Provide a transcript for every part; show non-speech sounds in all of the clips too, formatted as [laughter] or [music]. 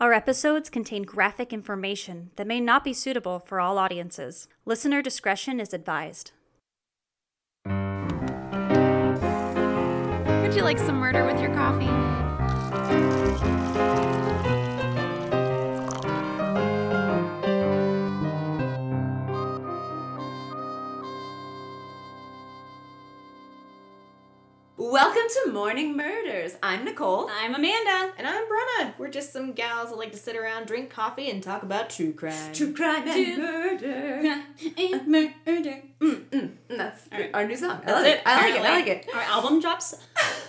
Our episodes contain graphic information that may not be suitable for all audiences. Listener discretion is advised. Would you like some murder with your coffee? Welcome to Morning Murders. I'm Nicole. I'm Amanda. And I'm Brenna. We're just some gals that like to sit around, drink coffee, and talk about true crime. True crime and True- murder. [laughs] And murder. Mm, mm, that's All right. our new song. I That's like it. I like it. I like it. Our album drops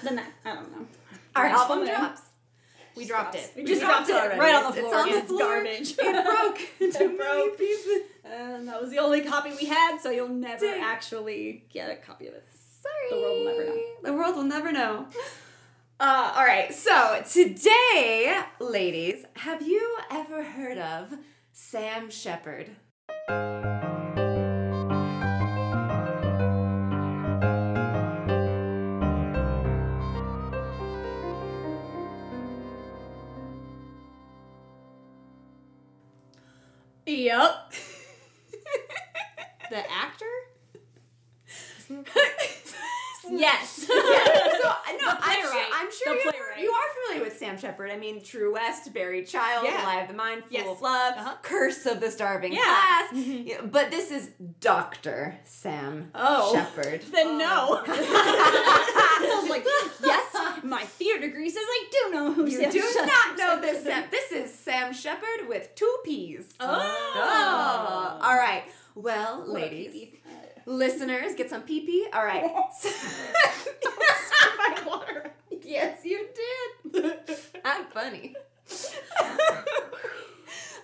the next. I don't know. Our Right. album Somewhere. drops. we dropped it. We We just dropped dropped, it it already. right on the It's floor. on the It's floor. garbage. It [laughs] broke into It broke. pieces. And that was the only copy we had, so you'll never Dang. actually get a copy of it. Sorry. The world will never know. The world will never know. Uh, all right, so today, ladies, have you ever heard of Sam Shepard? Sam Shepard. I mean, True West, Buried Child, Yeah. Lie of the Mind, Fool Yes. of Love, Uh-huh. Curse of the Starving Yeah. Class. Yeah, but this is Doctor Sam Oh. Sheppard. then no. [laughs] I was like, yes, my theater degree says I do know who You Sam do Shepard not know this Sam. This is Sam Sheppard with two P's. Oh. Oh. All right. Well, What ladies, listeners, get some pee pee. All right. [laughs] My water. [laughs] yes, you did. [laughs] I'm funny. [laughs]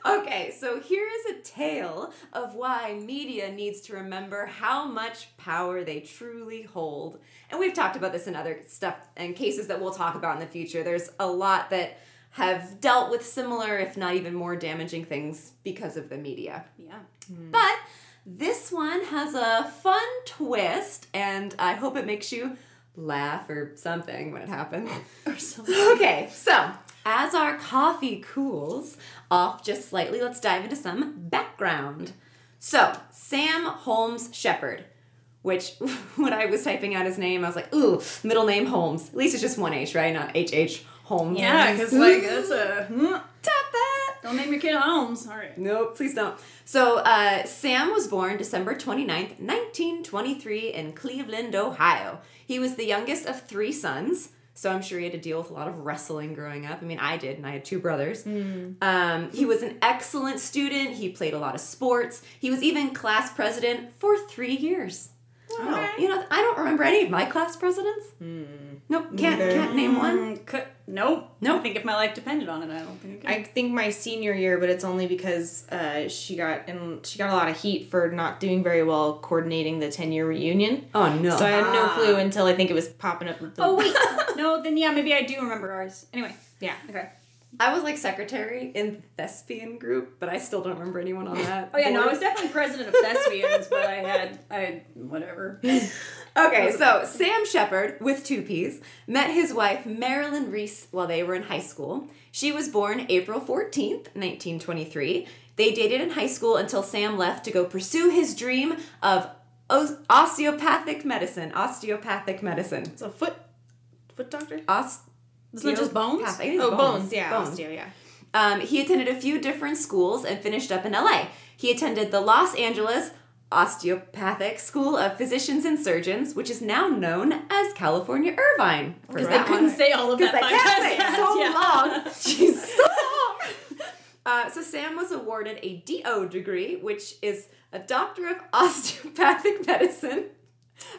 okay, so here is a tale of why media needs to remember how much power they truly hold. And we've talked about this in other stuff and cases that we'll talk about in the future. There's a lot that have dealt with similar, if not even more damaging things because of the media. Yeah. Hmm. But this one has a fun twist, and I hope it makes you laugh or something when it happens. [laughs] Or something. Okay, so as our coffee cools off just slightly, let's dive into some background. So, Sam Holmes Sheppard, which [laughs] when I was typing out his name, I was like, ooh, middle name Holmes. At least it's just one H, right? Not H H Holmes. Yeah, because like that's a hmm, tap that. don't name your kid Holmes. All right. Nope, please don't. So, uh, Sam was born December 29th, 1923, in Cleveland, Ohio. He was the youngest of three sons, so I'm sure he had to deal with a lot of wrestling growing up. I mean, I did, and I had two brothers. Um, he was an excellent student. He played a lot of sports. He was even class president for three years. Wow. You know, I don't remember any of my class presidents. Nope, can't Neither. can't name one. Mm, could, nope. Nope. I think if my life depended on it, I don't think I I think my senior year, but it's only because uh, she got and she got a lot of heat for not doing very well coordinating the ten year reunion. Oh no! So I had no Ah. clue until I think it was popping up. With the, Oh wait, [laughs] no. Then yeah, maybe I do remember ours. Anyway, yeah. okay. I was like secretary in thespian group, but I still don't remember anyone on that. Oh yeah, no, I was definitely president of thespians, but I had I had whatever. [laughs] Okay, so Sam Sheppard, with two P's, met his wife Marilyn Reese while they were in high school. She was born April 14th, 1923. They dated in high school until Sam left to go pursue his dream of os- osteopathic medicine. Osteopathic medicine. It's a foot foot doctor. Os- Isn't it just bones? I think it's Oh, bones. Yeah, Bones. osteo. Yeah. Um, he attended a few different schools and finished up in LA. He attended the Los Angeles Osteopathic School of Physicians and Surgeons, which is now known as California Irvine. Because they couldn't say all of Because that. Say podcast. it [laughs] so Yeah. long. Jeez, [laughs] so long. [laughs] Uh, so Sam was awarded a DO degree, which is a Doctor of Osteopathic Medicine.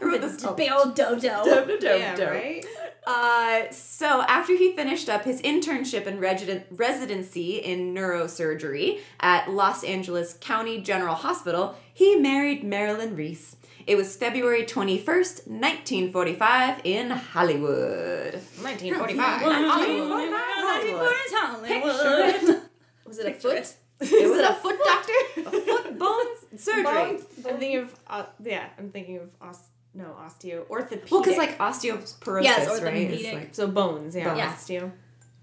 I wrote this big old dodo. Dope, dope, yeah. Right. Uh, so after he finished up his internship and regi- residency in neurosurgery at Los Angeles County General Hospital, he married Marilyn Reese. It was February 21st, 1945 in Hollywood. 1945. Hollywood. Hollywood. [laughs] Was it a foot? It [laughs] was it a a [laughs] foot doctor? A foot bone surgery. I'm thinking of uh, yeah. I'm thinking of os- no osteo orthopedic. Well, because like osteoporosis, Yes, right? It's like- so bones. Yeah. Bones. Yeah. Osteo.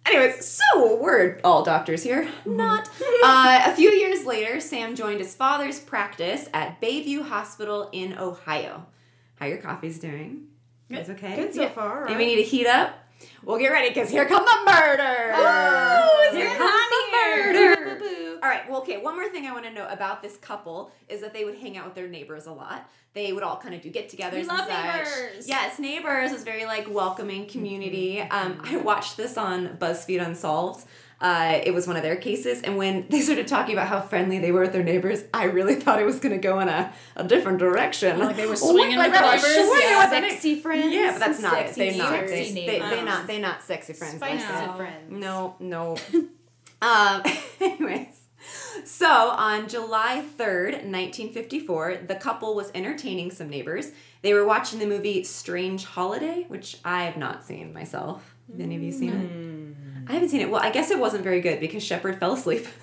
Anyways, so we're all doctors here. Not. [laughs] uh, a few years later, Sam joined his father's practice at Bayview Hospital in Ohio. How your coffee's doing? You guys okay? Good so far. And we need to heat up. We'll get ready because here come the murder. Oh, here it's comes the murder. All right. Well, okay. One more thing I want to know about this couple is that they would hang out with their neighbors a lot. They would all kind of do get-togethers. We love neighbors. Yes, neighbors is very like welcoming community. Um, I watched this on BuzzFeed Unsolved. Uh, it was one of their cases, and when they started talking about how friendly they were with their neighbors, I really [laughs] thought it was going to go in a, a different direction. Like they were [laughs] swinging like with they neighbors? swinging Yeah. with Sexy friends. yeah, but that's not Sexy it. They're not. They, sexy they, neighbors. not. They're not sexy friends. Spicy friends. No, no. um. [laughs] Anyways, so on July third, nineteen fifty-four, the couple was entertaining some neighbors. They were watching the movie Strange Holiday, which I have not seen myself. Have any of you seen it? Mm. I haven't seen it. Well, I guess it wasn't very good because Sheppard fell asleep. [laughs]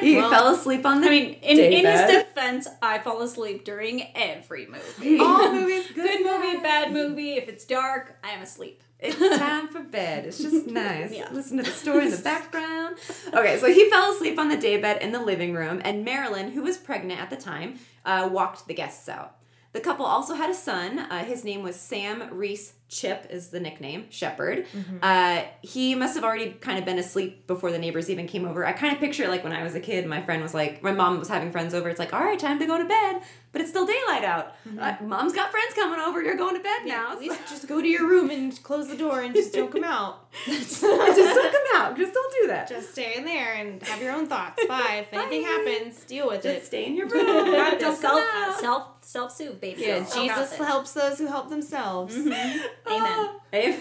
he Well, fell asleep on the. I mean, in, in his defense, I fall asleep during every movie. [laughs] all movies [laughs] good. Good movie, bad movie. If it's dark, I am asleep. It's time for bed. It's just [laughs] nice. Yeah. Listen to the story in the background. Okay, so he fell asleep on the daybed in the living room, and Marilyn, who was pregnant at the time, uh, walked the guests out. The couple also had a son. Uh, his name was Sam Reese Chip, is the nickname, Sheppard. Uh, he must have already kind of been asleep before the neighbors even came over. I kind of picture it like when I was a kid, my friend was like, my mom was having friends over. It's like, all right, time to go to bed, but it's still daylight out. Uh, mom's got friends coming over. You're going to bed now. At least just go to your room and close the door and just don't come [laughs] out. [laughs] just don't come out. Just don't do that. Just stay in there and have your own thoughts. Bye. If [laughs] anything Bye. happens, deal with Just it. stay in your room. self, self, self soothe, baby. Yeah, girl. Jesus this. helps those who help themselves. [laughs] Amen. Ah, amen.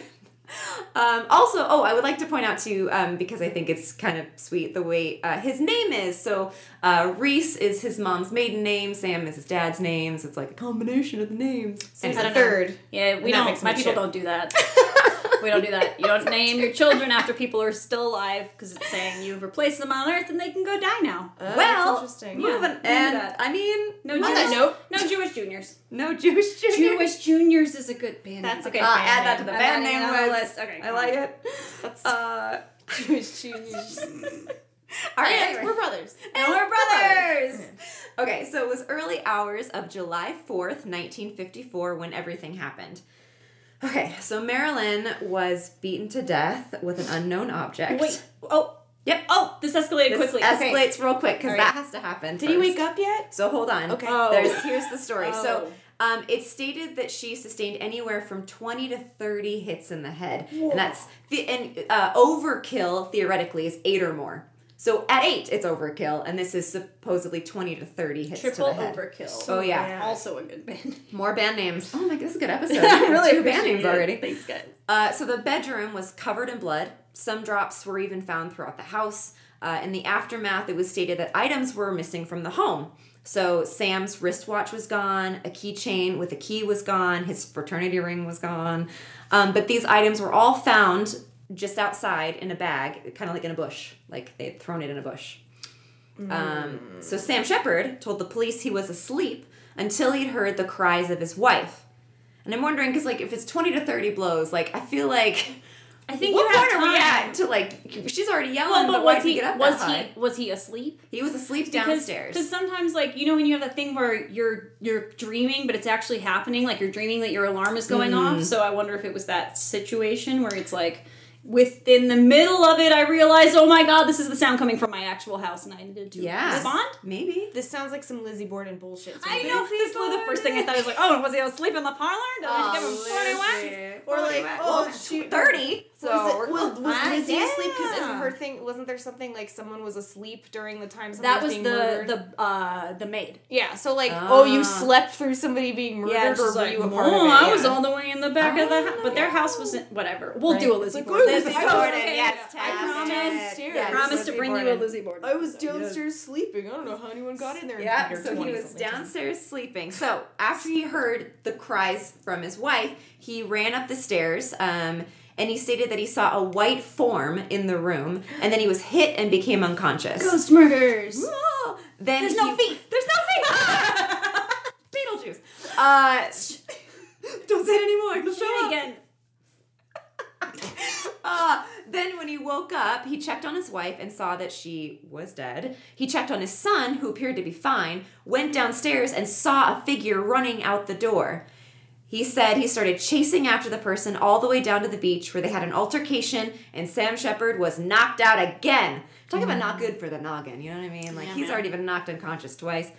Um, also, oh, I would like to point out too, um, because I think it's kind of sweet the way uh, his name is. So, uh, Reese is his mom's maiden name. Sam is his dad's name. So it's like a combination of the names. So he's a third. Yeah, we And don't. My people don't do that. [laughs] we don't do that. You don't name your children after people who are still alive because it's saying you've replaced them on Earth and they can go die now. Uh, Well, that's interesting. Yeah. Moving, and that. I mean, No Jewish. note, No Jewish juniors. no Jewish junior. Jewish juniors is a good band. That's okay. Uh, band add that to the band name it on the list. list. Okay, I like it. That's Uh, [laughs] Jewish juniors. [laughs] all right, anyway. we're brothers. And we're brothers. Okay, so it was early hours of July 4th, 1954, when everything happened. Okay, so Marilyn was beaten to death with an unknown object. Wait. Oh. Yep. Oh, this escalated This quickly. Okay. escalates real quick because right. that has to happen. Did he wake up yet? So hold on. Okay. Oh. There's here's the story. So Oh. um, it's stated that she sustained anywhere from 20 to 30 hits in the head, and that's the and uh, overkill theoretically is eight or more. So at eight, it's overkill, and this is supposedly 20 to 30 hits Triple to the head. overkill. Oh yeah, bad. Also a good band. more band names. Oh my god, this is a good episode. [laughs] I really Two band names it. already. Thanks, guys. Uh, so the bedroom was covered in blood. Some drops were even found throughout the house. Uh, in the aftermath, it was stated that items were missing from the home. So Sam's wristwatch was gone, a keychain with a key was gone, his fraternity ring was gone. Um, but these items were all found just outside in a bag, kind of like in a bush, like they'd thrown it in a bush. Um, so Sam Sheppard told the police he was asleep until he'd heard the cries of his wife. And I'm wondering, because like if it's 20 to 30 blows, like I feel like I think what you have point are we time. at to like she's already yelling, Well, but, but why was did he get up was that he high? was he asleep? He was asleep Because downstairs. because sometimes like you know when you have that thing where you're you're dreaming but it's actually happening like you're dreaming that your alarm is going Mm. off. So I wonder if it was that situation where it's like within the middle of it I realized oh my god this is the sound coming from my actual house and I needed to yeah, respond. maybe. This sounds like some Lizzie Borden bullshit. to I me. know this was the first thing I thought I was like oh was he asleep in the parlor? Did I give him forty whacks? Or like, well, oh, shoot. thirty. So was, we're it, well, was Lizzie asleep? Because yeah. in her thing, wasn't there something like someone was asleep during the time That was was being the murdered? the uh the maid. yeah, so like, oh, you Ah. slept through somebody being murdered, Yeah, or were like, you a part oh, of it? I was Yeah. all the way in the back of the house, but their house wasn't. Whatever. We'll do a Lizzie like, Borden. oh, Lizzie I was- Borden, okay, yes, I Taz, promise. promise to Lizzie bring you a Lizzie Borden. I was downstairs sleeping. I don't know how anyone got in there. Yeah, so he was downstairs sleeping. So after he heard the cries from his wife, he ran up the stairs. Um, and he stated that he saw a white form in the room, and then he was hit and became unconscious. Ghost murders. Then There's no feet. There's no feet. [laughs] Beetlejuice. Uh, don't say it anymore. Say it again. Uh, [laughs] then, when he woke up, he checked on his wife and saw that she was dead. He checked on his son, who appeared to be fine, went downstairs and saw a figure running out the door. He said he started chasing after the person all the way down to the beach where they had an altercation and Sam Sheppard was knocked out again. Talk about not good for the noggin, you know what I mean? Like, Yeah, he's man. already been knocked unconscious twice.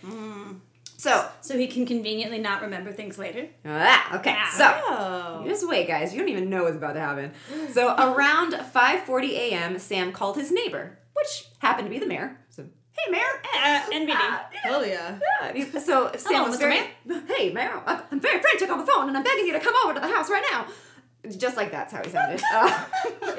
So, So he can conveniently not remember things later. ah, okay, so. Oh. You Just wait, guys. You don't even know what's about to happen. [gasps] So around 5:40 a.m., Sam called his neighbor, which happened to be the mayor. So, hey, mayor. Uh, NBD. Ah, Hell yeah. yeah. So Sam Hello, was Mr. very, hey, mayor. I- I'm very frantic on the phone, and I'm begging you to come over to the house right now. Just like that's how he sounded. [laughs] Uh,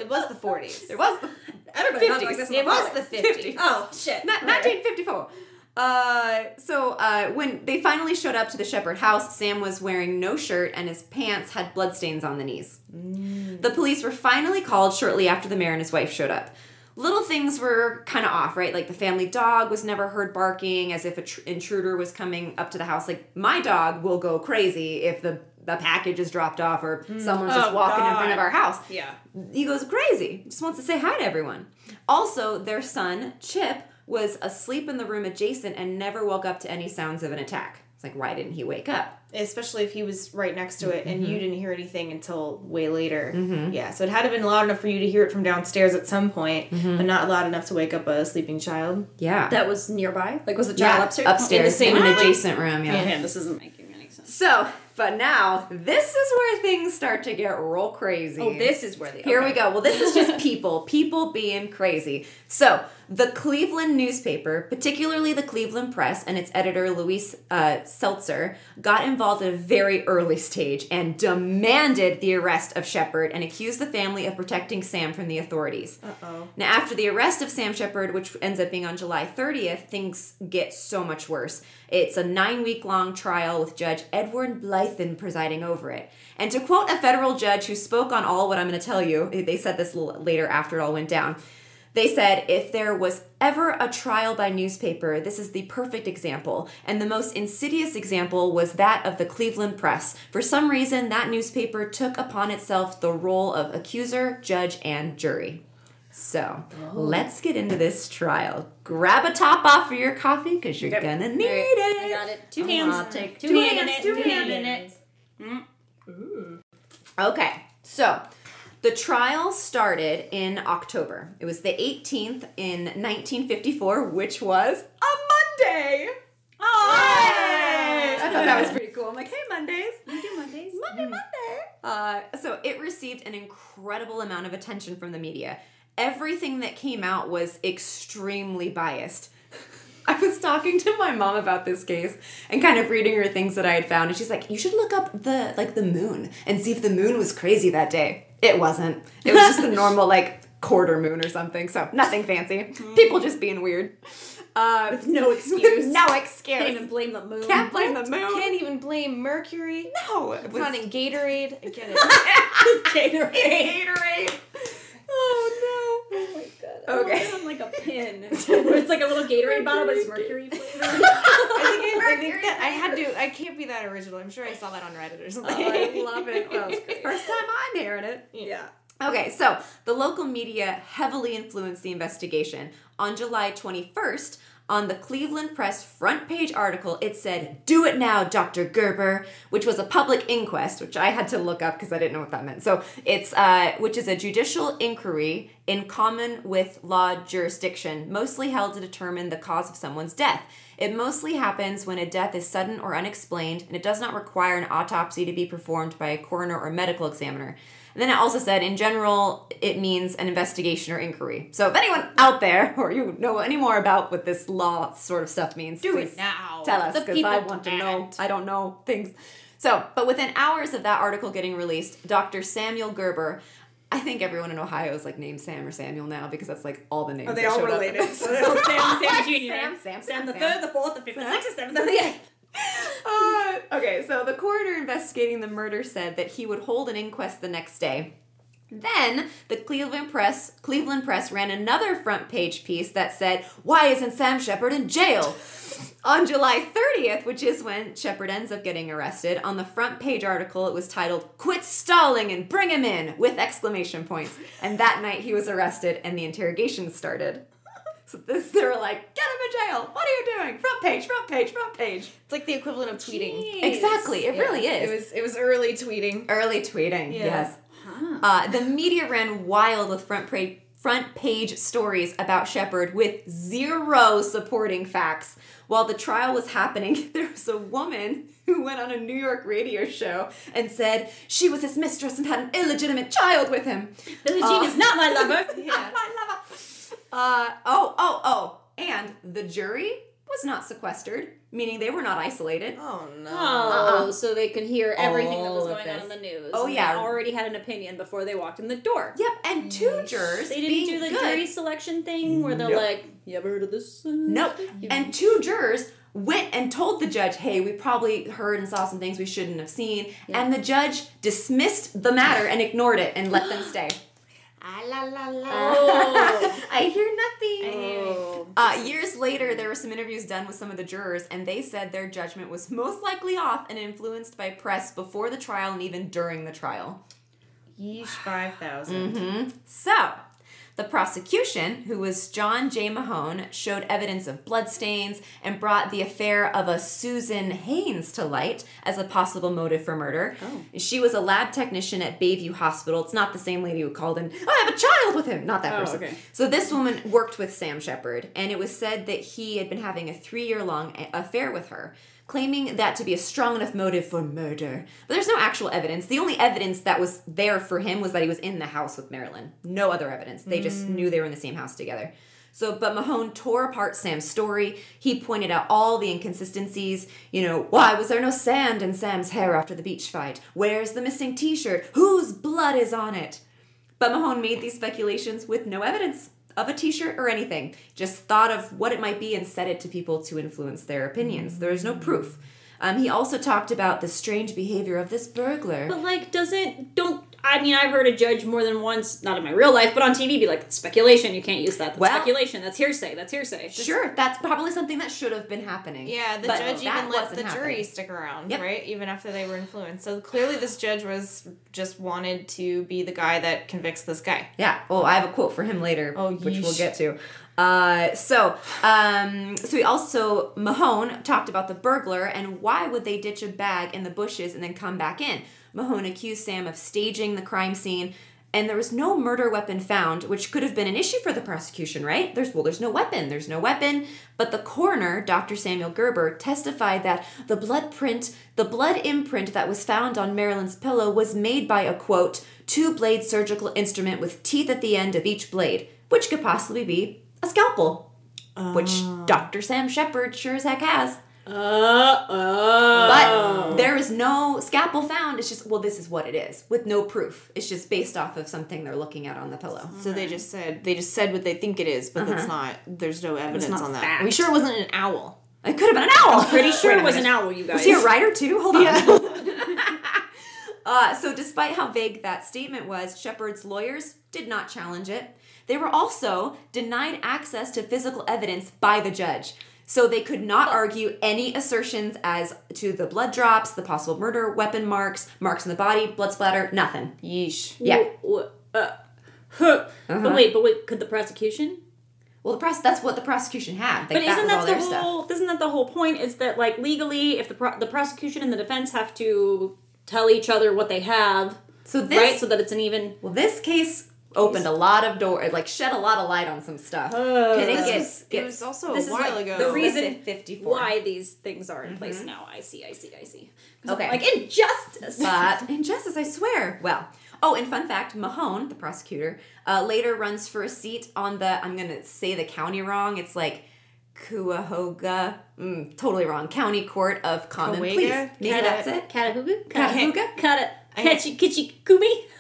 It was the 40s. it was the Everybody 50s. sounds like this in It the was public. the 50s. Oh shit. Not 1954. Uh, so uh, when they finally showed up to the Sheppard house, Sam was wearing no shirt and his pants had bloodstains on the knees. The police were finally called shortly after the mayor and his wife showed up. Little things were kind of off, right? Like the family dog was never heard barking as if an tr- intruder was coming up to the house. Like my dog will go crazy if the the package is dropped off or someone's just Oh, walking in front of our house Yeah. he goes crazy just wants to say hi to everyone also their son chip was asleep in the room adjacent and never woke up to any sounds of an attack it's like why didn't he wake up Especially if he was right next to it and Mm-hmm. you didn't hear anything until way later. Yeah, so it had to have been loud enough for you to hear it from downstairs at some point, Mm-hmm. but not loud enough to wake up a sleeping child. yeah That was nearby. Like was the child yeah, upstairs? upstairs In the same in an adjacent room yeah. Yeah, this isn't making any sense. so but now this is where things start to get real crazy Oh, this is where the Here we go. Well, this is just people, people being crazy. So, the Cleveland newspaper, particularly the Cleveland Press and its editor, Louis uh, Seltzer, got involved at a very early stage and demanded the arrest of Sheppard and accused the family of protecting Sam from the authorities. Uh-oh. Now, after the arrest of Sam Sheppard, which ends up being on July 30th, things get so much worse. It's a nine week long trial with Judge Edward Blythin presiding over it. And to quote a federal judge who spoke on all what I'm going to tell you, they said this later after it all went down. They said if there was ever a trial by newspaper, this is the perfect example. And the most insidious example was that of the Cleveland Press. For some reason, that newspaper took upon itself the role of accuser, judge, and jury. So let's get into this trial. Grab a top off for your coffee because you're Okay. gonna need Alright, it. I got it. Two Oh, hands. I'll take two, two hand in hands, it. two Two hand in hands. it. Mm. Okay, so the trial started in October. It was the 18th in 1954, which was a Monday. Oh, I thought that was pretty cool. I'm like, hey, Mondays. You do Mondays. Monday, Monday. Uh, so it received an incredible amount of attention from the media. Everything that came out was extremely biased. [laughs] I was talking to my mom about this case and kind of reading her things that I had found, and she's like, "You should look up the like the moon and see if the moon was crazy that day." It wasn't. It was just a normal like quarter moon or something. So nothing fancy. People just being weird. Uh, With no [laughs] excuse. no excuse. Can't even blame the moon. Can't blame the moon. Can't even blame Mercury. No, it It's was not in Gatorade. I get it. [laughs] [laughs] Gatorade. Gatorade. No. My god. Okay. Okay. on like a pin. [laughs] It's like a little [laughs] Gatorade bottle, but it's mercury [laughs] flavored. I think, I, I think that I had to. I can't be that original. I'm sure I saw that on Reddit or something. Oh, I love it. Well, it's the First time I'm hearing it. yeah. Okay, so the local media heavily influenced the investigation. On July 21st, on the Cleveland Press front page article, it said, Do it now, Dr. Gerber, which was a public inquest, which I had to look up because I didn't know what that meant. So it's, uh, which is a judicial inquiry in common with law jurisdiction, mostly held to determine the cause of someone's death. It mostly happens when a death is sudden or unexplained, and it does not require an autopsy to be performed by a coroner or medical examiner. And then it also said, in general, it means an investigation or inquiry. So if anyone out there, or you know any more about what this law sort of stuff means, Do it now. tell us The because people I want to know. I don't know things. So, but within hours of that article getting released, Dr. Samuel Gerber. I think everyone in Ohio is like named Sam or Samuel now because that's like all the names. Are they that all related? So they're all Sam, Sam Jr. Sam, Sam, Sam the third, the fourth, the fifth, the sixth, the seventh, the eighth. Uh, okay, so the coroner investigating the murder said that he would hold an inquest the next day. Then the Cleveland Press Cleveland Press ran another front page piece that said, "Why isn't Sam Sheppard in jail?" [laughs] on July 30th, which is when Sheppard ends up getting arrested, on the front page article it was titled "Quit stalling and bring him in!" with exclamation points. And that night he was arrested and the interrogation started. [laughs] So this they were like, "Get him in jail! What are you doing? Front page, front page, front page." It's like the equivalent of tweeting. Exactly, it really is. It was it was early tweeting. Early tweeting, Yeah. yes. Uh, the media ran wild with front page front page stories about Sheppard with zero supporting facts. While the trial was happening, [laughs] there was a woman who went on a New York radio show and said she was his mistress and had an illegitimate child with him. Billie Jean Uh, is not my lover. [laughs] Yeah. My lover. Uh, oh, oh, oh. And the jury was not sequestered, meaning they were not isolated. Oh no. Oh, so they could hear everything that was going on in the news. Oh, yeah. they already had an opinion before they walked in the door. Yep, and two jurors. They didn't being do the good, jury selection thing where they're Nope. like, "You ever heard of this?" Nope. And two jurors went and told the judge, hey, we probably heard and saw some things we shouldn't have seen. And the judge dismissed the matter and ignored it and let them stay. Ah, la la la. Oh. I hear nothing. Oh. Uh, years later, there were some interviews done with some of the jurors, and they said their judgment was most likely off and influenced by press before the trial and even during the trial. Yeesh, five thousand. Mm-hmm. So, the prosecution, who was John J. Mahone, showed evidence of bloodstains and brought the affair of a Susan Haynes to light as a possible motive for murder. Oh. She was a lab technician at Bayview Hospital. It's not the same lady who called in, oh, I have a child with him. Not that Oh, person. okay. So, this woman worked with Sam Sheppard, and it was said that he had been having a three year long affair with her. Claiming that to be a strong enough motive for murder. But there's no actual evidence. The only evidence that was there for him was that he was in the house with Marilyn. No other evidence. They just mm. knew they were in the same house together. So, but Mahone tore apart Sam's story. He pointed out all the inconsistencies. You know, why was there no sand in Sam's hair after the beach fight? Where's the missing t shirt? Whose blood is on it? But Mahone made these speculations with no evidence of a t-shirt or anything. Just thought of what it might be and said it to people to influence their opinions. There is no proof. Um, he also talked about the strange behavior of this burglar. But like, doesn't don't I mean I've heard a judge more than once, not in my real life, but on TV, be like, speculation. You can't use that. That's Well- speculation. That's hearsay. That's hearsay." Just- sure, that's probably something that should have been happening. Yeah, the But judge even let wasn't the jury happening. stick around, Yep. right? Even after they were influenced. So clearly, this judge was just wanted to be the guy that convicts this guy. Yeah. Oh, I have a quote for him later, Oh, which we'll get to. Uh, so, um, so we also Mahone talked about the burglar and why would they ditch a bag in the bushes and then come back in? Mahone accused Sam of staging the crime scene, and there was no murder weapon found, which could have been an issue for the prosecution, right? There's well, there's no weapon, there's no weapon. But the coroner, Dr. Samuel Gerber, testified that the blood print, the blood imprint that was found on Marilyn's pillow was made by a quote two blade surgical instrument with teeth at the end of each blade, which could possibly be a scalpel, which ah. Dr. Sam Sheppard sure as heck has. Uh, oh. But there is no scalpel found. It's just, well, this is what it is, with no proof. It's just based off of something they're looking at on the pillow. So they just said they just said what they think it is, but that's not. There's no evidence on that. fact. Are we sure it wasn't an owl? It could have been an owl. Pretty sure it was an owl, you guys. Was he a writer too? Hold on. [laughs] [laughs] uh, so, despite how vague that statement was, Sheppard's lawyers did not challenge it. They were also denied access to physical evidence by the judge. So they could not argue any assertions as to the blood drops, the possible murder weapon marks, marks in the body, blood splatter, nothing. Yeesh. Yeah. W- uh, huh. But wait, but wait, could the prosecution? Well, the press that's what the prosecution had. Like, But that isn't was that the their stuff. whole? Isn't that the whole point? Is that like legally, if the pro- the prosecution and the defense have to tell each other what they have, So this right, so that it's an even. Well, this case opened a lot of doors, like shed a lot of light on some stuff. Oh. It This get- was, it was also this a is while like ago. the reason 54. why these things are in place now. I see, I see, I see. 'Cause I'm Okay. like injustice. but injustice, I swear. Well, oh, and fun fact: Mahone, the prosecutor, uh, later runs for a seat on the. I'm gonna say the county wrong. It's like Cuyahoga. Mm, totally wrong. County Court of Common? Pleas. Maybe that's it. Catahoogah? Catahoogah? Cata. I-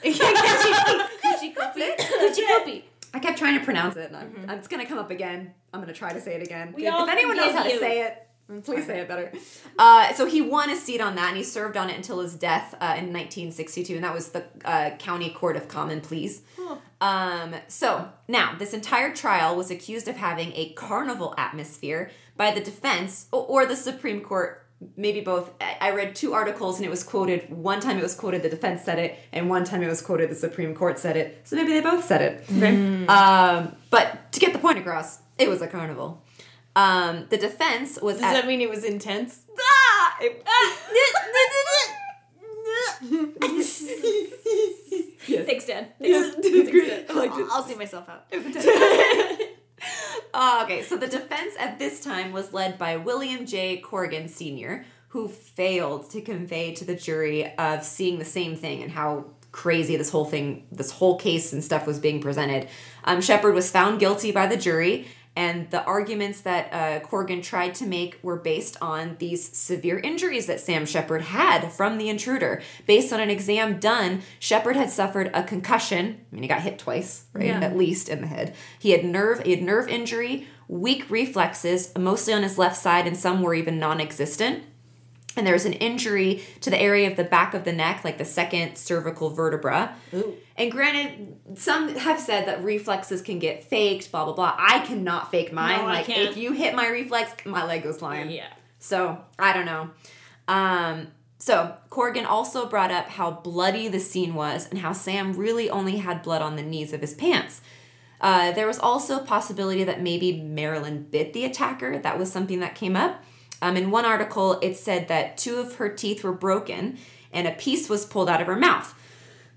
[laughs] Catchy, kitchy, kumi? That's it. Kuchikopi. I kept trying to pronounce it, and I'm, it's gonna come up again. I'm gonna try to say it again. We if all anyone knows forgive how to you. say it, Please say it better. Uh, so he won a seat on that, and he served on it until his death uh, in 1962, and that was the uh, County Court of Common Pleas. Um, so now, this entire trial was accused of having a carnival atmosphere by the defense or, or the Supreme Court, maybe both. I, I read two articles, and it was quoted. One time it was quoted the defense said it, and one time it was quoted the Supreme Court said it. So maybe they both said it. Okay. Um, but to get the point across, it was a carnival. Um, the defense was Does at- that mean it was intense? [laughs] Ah! It- Thanks, Dad. It's great. I liked it. I'll see myself out. [laughs] [laughs] Uh, okay, so the defense at this time was led by William J. Corrigan Sr., who failed to convey to the jury of seeing the same thing and how crazy this whole thing, this whole case and stuff was being presented. Um, Sheppard was found guilty by the jury, and the arguments that uh, Corrigan tried to make were based on these severe injuries that Sam Sheppard had from the intruder. Based on an exam done, Sheppard had suffered a concussion. I mean, he got hit twice, right? Yeah. At least in the head. He had nerve, he had nerve injury, weak reflexes, mostly on his left side, and some were even non-existent and there was an injury to the area of the back of the neck, like the second cervical vertebra. Ooh. And granted, some have said that reflexes can get faked, blah blah blah. I cannot fake mine. No, I like can't. if you hit my reflex, my leg goes flying. Yeah. So I don't know. Um, so Corrigan also brought up how bloody the scene was and how Sam really only had blood on the knees of his pants. Uh, there was also a possibility that maybe Marilyn bit the attacker. That was something that came up. Um, in one article, it said that two of her teeth were broken and a piece was pulled out of her mouth.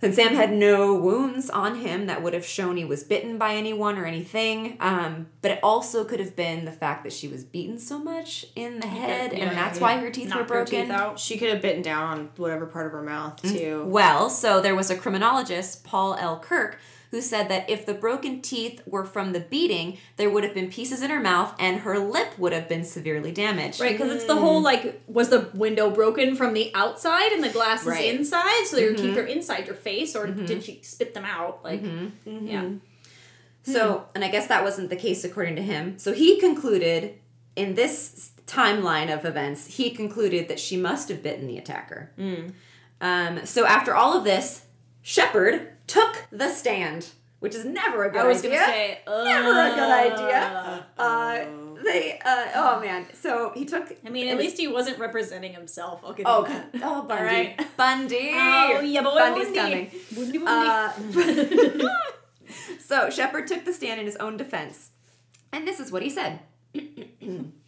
And Sam had no wounds on him that would have shown he was bitten by anyone or anything. Um, but it also could have been the fact that she was beaten so much in the head, yeah, and that's yeah. why her teeth were Knocked her broken. teeth. She could have bitten down on whatever part of her mouth too. Well, so there was a criminologist, Paul L. Kirk, who said that if the broken teeth were from the beating, there would have been pieces in her mouth and her lip would have been severely damaged. Right, because it's the whole like, was the window broken from the outside and the glass is Right. inside, so your teeth are inside your face, or mm-hmm. did she spit them out? Like, mm-hmm. yeah. Mm-hmm. Hmm. So, and I guess that wasn't the case according to him. So he concluded in this timeline of events, he concluded that she must have bitten the attacker. Hmm. Um, so after all of this, Sheppard took the stand, which is never a good I was idea. gonna say, uh, never a good idea. Uh, they, uh, oh man. So he took. I mean, at was- least he wasn't representing himself. I'll Oh, that. oh, [laughs] Bundy. right. Bundy. [laughs] Oh, yeah, boy, Bundy's Bundy. coming. Bundy, Bundy. Uh, [laughs] so Sheppard took the stand in his own defense. And this is what he said. [clears throat]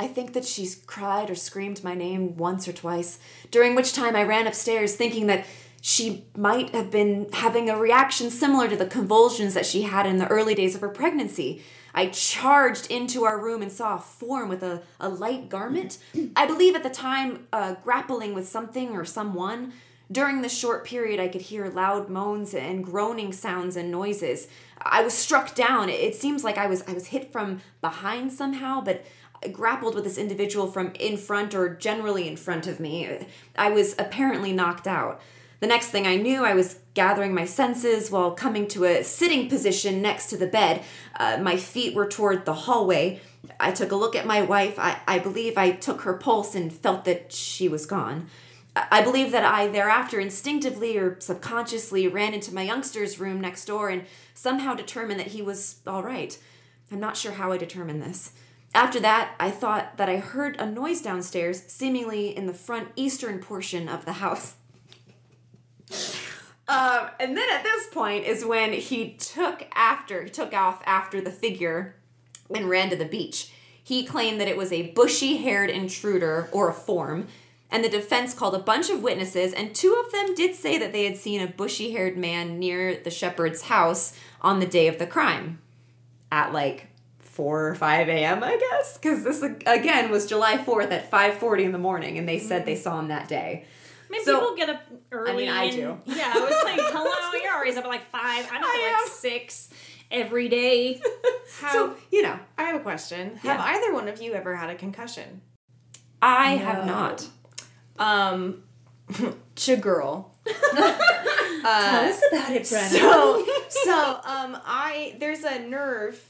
I think that she's cried or screamed my name once or twice, during which time I ran upstairs thinking that she might have been having a reaction similar to the convulsions that she had in the early days of her pregnancy. I charged into our room and saw a form with a, a light garment. I believe at the time uh, grappling with something or someone. During the short period, I could hear loud moans and groaning sounds and noises. I was struck down. It seems like I was I was hit from behind somehow, but grappled with this individual from in front or generally in front of me. I was apparently knocked out. The next thing I knew, I was gathering my senses while coming to a sitting position next to the bed. Uh, my feet were toward the hallway. I took a look at my wife. I, I believe I took her pulse and felt that she was gone. I I believe that I thereafter instinctively or subconsciously ran into my youngster's room next door and somehow determined that he was all right. I'm not sure how I determined this. After that, I thought that I heard a noise downstairs, seemingly in the front eastern portion of the house. [laughs] Um, and then at this point is when he took after, took off after the figure and ran to the beach. He claimed that it was a bushy haired intruder or a form, and the defense called a bunch of witnesses, and two of them did say that they had seen a bushy haired man near the Sheppard's house on the day of the crime at like 4 or 5 a.m., I guess, because this again was July 4th at 5:40 in the morning, and they said they saw him that day. I mean, So- people get up early. mean, I and- do. Yeah, I was like, [laughs] hello, you're always up at like five. I'm up I at like am. six every day. [laughs] How, So you know, I have a question. Yeah. Have either one of you ever had a concussion? I have not. Um, [laughs] to girl. Tell us about it, Brenna. So, so um, I there's a nerve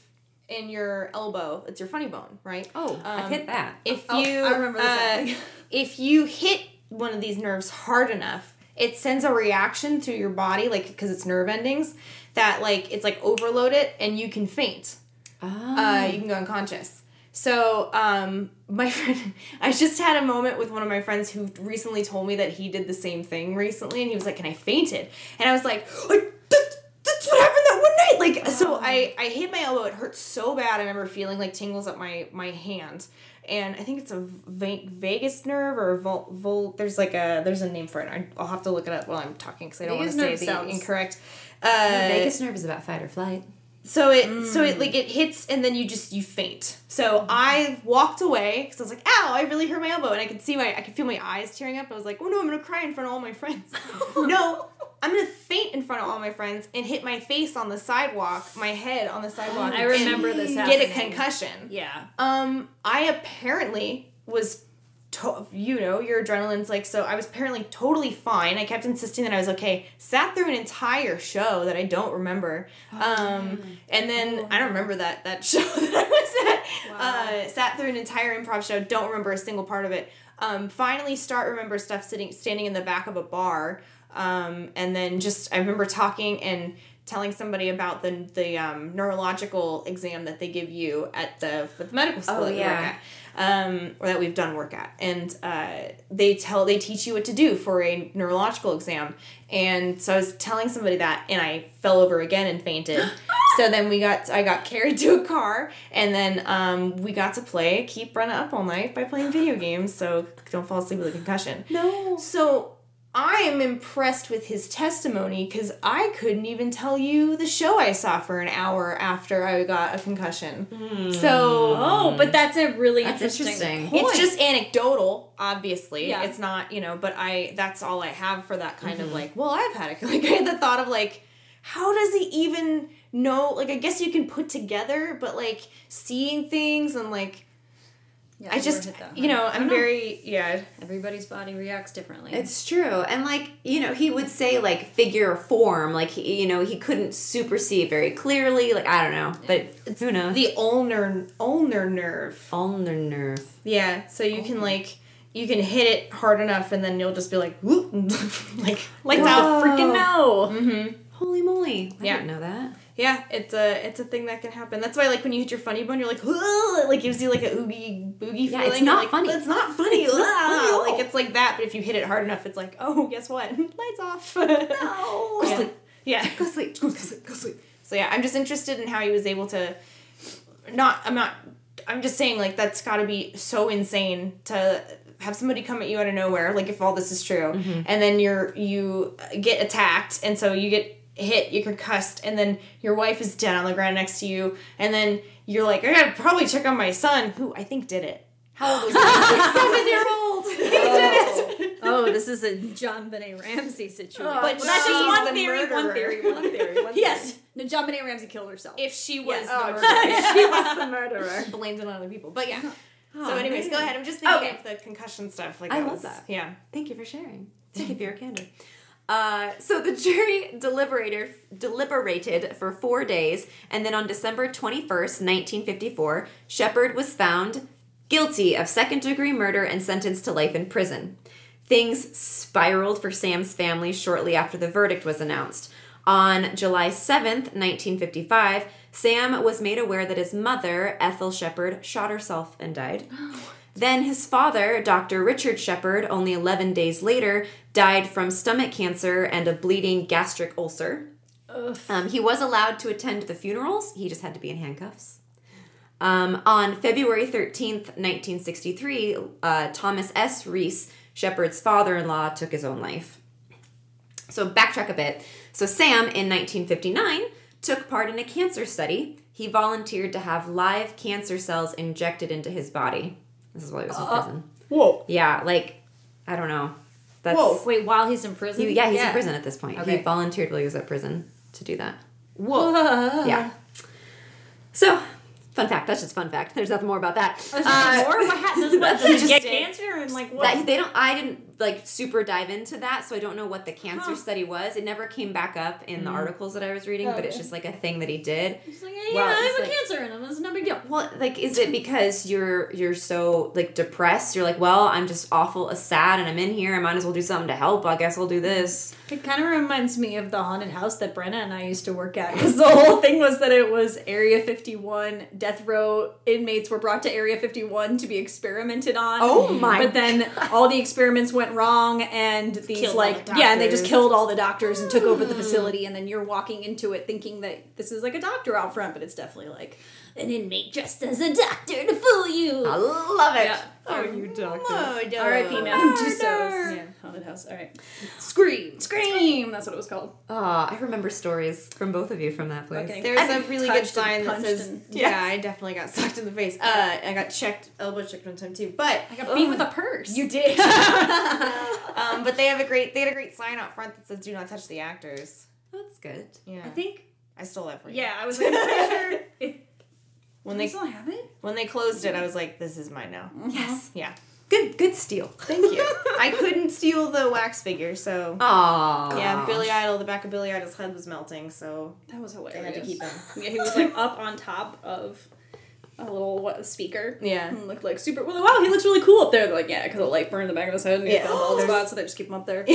in your elbow. It's your funny bone, right? Oh, Um, hit that. If Oh, you I remember this uh, [laughs] if you hit one of these nerves hard enough, it sends a reaction through your body, like because it's nerve endings, that like it's like overload it and you can faint. Ah. Uh, you can go unconscious. So um, [laughs] my friend, I just had a moment with one of my friends who recently told me that he did the same thing recently, and he was like, "And I fainted," and I was like, "Like, "That's what happened that one night." Like, so I I hit my elbow. It hurt so bad. I remember feeling like tingles up my my hand, and I think it's a va- vagus nerve or vol, vol There's like a there's a name for it. I'll have to look it up while I'm talking because I don't want to say the cells. incorrect. Uh, Vagus nerve is about fight or flight. so it so it like it hits and then you just you faint. So I walked away because I was like, "Ow! I really hurt my elbow," and I could see my I could feel my eyes tearing up. I was like, "Oh no! I'm gonna cry in front of all my friends." [laughs] no, I'm gonna faint in front of all my friends and hit my face on the sidewalk, my head on the sidewalk. I and remember this Get a concussion. Yeah. Um, I apparently was, to- you know, your adrenaline's like so. I was apparently totally fine. I kept insisting that I was okay. Sat through an entire show that I don't remember. Um, and then I don't remember that that [laughs] show that I was at. Uh, sat through an entire improv show. Don't remember a single part of it. Um, finally, start remember stuff sitting standing in the back of a bar. Um, and then just I remember talking and telling somebody about the the um, neurological exam that they give you at the, at the medical school Oh, that we work at, um, or that we've done work at, and uh, they tell they teach you what to do for a neurological exam. And so I was telling somebody that, and I fell over again and fainted. [laughs] so then we got I got carried to a car, and then um, we got to play keep running up all night by playing video games. So don't fall asleep with a concussion. No. So I am impressed with his testimony because I couldn't even tell you the show I saw for an hour after I got a concussion. So hmm. Oh, but that's a really That's interesting, interesting. point. it's just anecdotal, obviously. Yeah. It's not, you know, but I that's all I have for that kind of mm-hmm. like, well, I've had it. [laughs] Like I had the thought of like, how does he even know like I guess you can put together, but like seeing things and like Yeah, I just you know, I'm don't know. very yeah. Everybody's body reacts differently. It's true. And like, you know, he would say like figure or form, like he, you know, he couldn't super see it very clearly. Like, I don't know, but it's who knows? The ulnar ulnar nerve. ulnar nerve. Yeah, so you can like you can hit it hard enough and then you'll just be like whoop [laughs] like lights out. freaking no. Mm-hmm. Holy moly. I Yeah. didn't know that. Yeah, it's a it's a thing that can happen. That's why like when you hit your funny bone, you're like, "Ugh," it like gives you like a oogie boogie Yeah, feeling. it's not like, funny. It's not funny. It's not funny. Like it's like that, but if you hit it hard enough, it's like, oh, guess what? [laughs] Lights off. [laughs] No. Go yeah. Sleep. Yeah. [laughs] Go sleep. Go sleep. Go sleep. So yeah, I'm just interested in how he was able to not I'm not I'm just saying like that's got to be so insane to have somebody come at you out of nowhere like if all this is true mm-hmm. and then you're you get attacked and so you get hit you're concussed and then your wife is dead on the ground next to you and then you're like I gotta probably check on my son who I think did it how old was he [laughs] seven year old oh. [laughs] he did it Oh, this is a JonBenét Ramsey situation. Oh, but Well, that's she's just one the theory, one theory, one theory, one yes. No, JonBenét Ramsey killed herself. if she was Yes. the Oh, murderer [laughs] she was the murderer. blamed it on other people but yeah Oh, So, anyways, man. go ahead. I'm just thinking Okay. of the concussion stuff. Like I that love was- that. Yeah. Thank you for sharing. Thank you for your candor. Uh, so the jury deliberated deliberated for four days, and then on December twenty first, nineteen fifty four, Sheppard was found guilty of second degree murder and sentenced to life in prison. Things spiraled for Sam's family shortly after the verdict was announced. On July 7th, 1955, Sam was made aware that his mother, Ethel Sheppard, shot herself and died. [gasps] Then his father, Dr. Richard Sheppard, only 11 days later, died from stomach cancer and a bleeding gastric ulcer. Um, he was allowed to attend the funerals, he just had to be in handcuffs. Um, on February 13th, 1963, uh, Thomas S. Reese, Sheppard's father in law, took his own life. So, backtrack a bit. So, Sam, in 1959, took part in a cancer study. He volunteered to have live cancer cells injected into his body. This is while he was in prison. Whoa. Yeah, like, I don't know. That's, Whoa. Wait, while he's in prison? He, yeah, he's Yeah. in prison at this point. Okay. He volunteered while he was at prison to do that. Whoa. [laughs] Yeah. So, fun fact. That's just fun fact. There's nothing more about that. Uh, Uh, or what happens? What, does he just get cancer and like what? that they don't. I didn't like super dive into that, so I don't know what the cancer Huh. study was. It never came back up in the articles that I was reading, but it's just like a thing that he did. He's like, yeah, Well, I have a like- cancer in him. It's no big deal. Well, like, is it because you're you're so like depressed? You're like, well, I'm just awful, uh, sad, and I'm in here. I might as well do something to help. I guess I'll do this. It kind of reminds me of the haunted house that Brenna and I used to work at because the whole thing was that it was Area 51. Death row inmates were brought to Area 51 to be experimented on. Oh my But then all the experiments went wrong, and these Killed like the yeah, and they just killed all the doctors and took over the mm. facility. And then you're walking into it thinking that this is like a doctor out front, but it's definitely like an inmate dressed as a doctor to fool you. I love it. Yeah. Oh, you doctor. R.I.P. Madame Tussauds. Yeah, haunted house. All right. Scream. Scream. That's what it was called. Oh, I remember stories from both of you from that place. Okay. There's a really good sign that says, and- "Yeah, I definitely got [laughs] sucked in the face." Uh, I got checked, elbow checked one time too. But I got beat with a purse. you did. [laughs] um, but they have a great, they had a great sign out front that says, "Do not touch the actors." That's good. Yeah, I think. I stole that from you. Yeah, I was like, pretty sure. [laughs] When They they still have it. when they closed it, I was like, "This is mine now." Mm-hmm. Yes. Yeah. Good. Good steal. Thank you. I [laughs] couldn't steal the wax figure, so Oh. yeah. Billy Idol, the back of Billy Idol's head was melting, so That was they hilarious. had to keep him. [laughs] Yeah, he was like up on top of a little what speaker. Yeah. And looked like super. Well, wow, he looks really cool up there. They're like, yeah, because the light burned the back of his head and he Yeah. got a bald There's- spot, so they just keep him up there.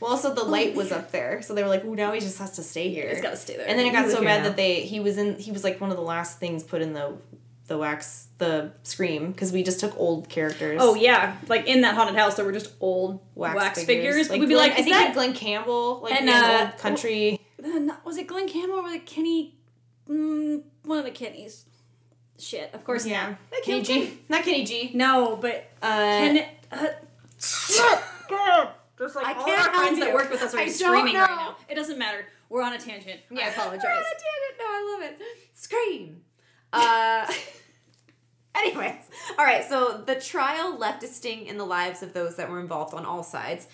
Well, also the light was up there, so they were like, "Ooh, now he just has to stay here." He's got to stay there. And then it got so bad that they he was in he was like one of the last things put in the the wax the scream because we just took old characters. Oh yeah, like in that haunted house, there were just old wax, figures. Like We'd be Glenn- like, I is think that Glen Campbell, like And, uh, old country. Uh, was it Glen Campbell or was it Kenny? Mm, one of the Kennys. Shit, of course yeah, not. Kenny G, not Kenny G. No, but Uh, Ken. Uh, [laughs] There's like I all can't our friends that work with us are I screaming right now. It doesn't matter. We're on a tangent. I Yeah. apologize. Oh, damn it. No, I love it. Scream. Uh, [laughs] anyways, all right. So the trial left a sting in the lives of those that were involved on all sides.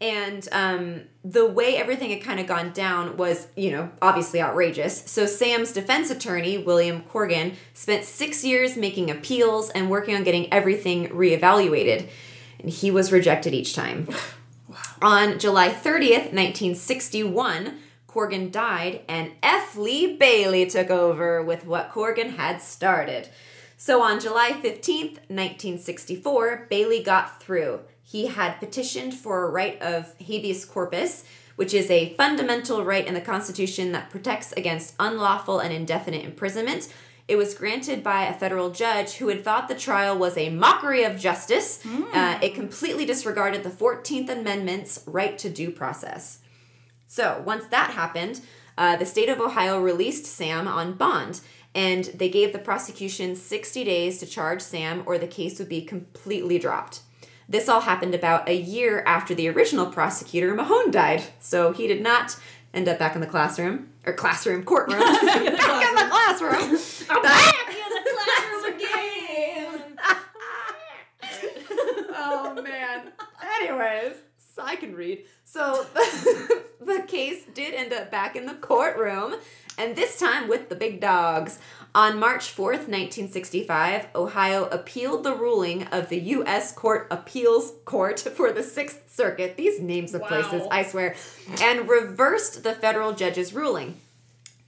And um, the way everything had kind of gone down was, you know, obviously outrageous. So Sam's defense attorney, William Corrigan, spent six years making appeals and working on getting everything reevaluated. And he was rejected each time. [laughs] On July 30th, 1961, Corrigan died, and F. Lee Bailey took over with what Corrigan had started. So on July 15th, 1964, Bailey got through. He had petitioned for a right of habeas corpus, which is a fundamental right in the Constitution that protects against unlawful and indefinite imprisonment. It was granted by a federal judge who had thought the trial was a mockery of justice. Uh, it completely disregarded the 14th Amendment's right to due process. So once that happened, uh, the state of Ohio released Sam on bond, and they gave the prosecution 60 days to charge Sam, or the case would be completely dropped. This all happened about a year after the original prosecutor, Mahon, died, so he did not end up back in the classroom, or classroom, courtroom. [laughs] back in the classroom. Back [laughs] in the classroom again. [laughs] oh man. Anyways, so I can read. So the case did end up back in the courtroom, and this time with the big dogs. On March 4th, 1965, Ohio appealed the ruling of the U.S. Court Appeals Court for the Sixth Circuit, these names of Wow. places, I swear, and reversed the federal judge's ruling.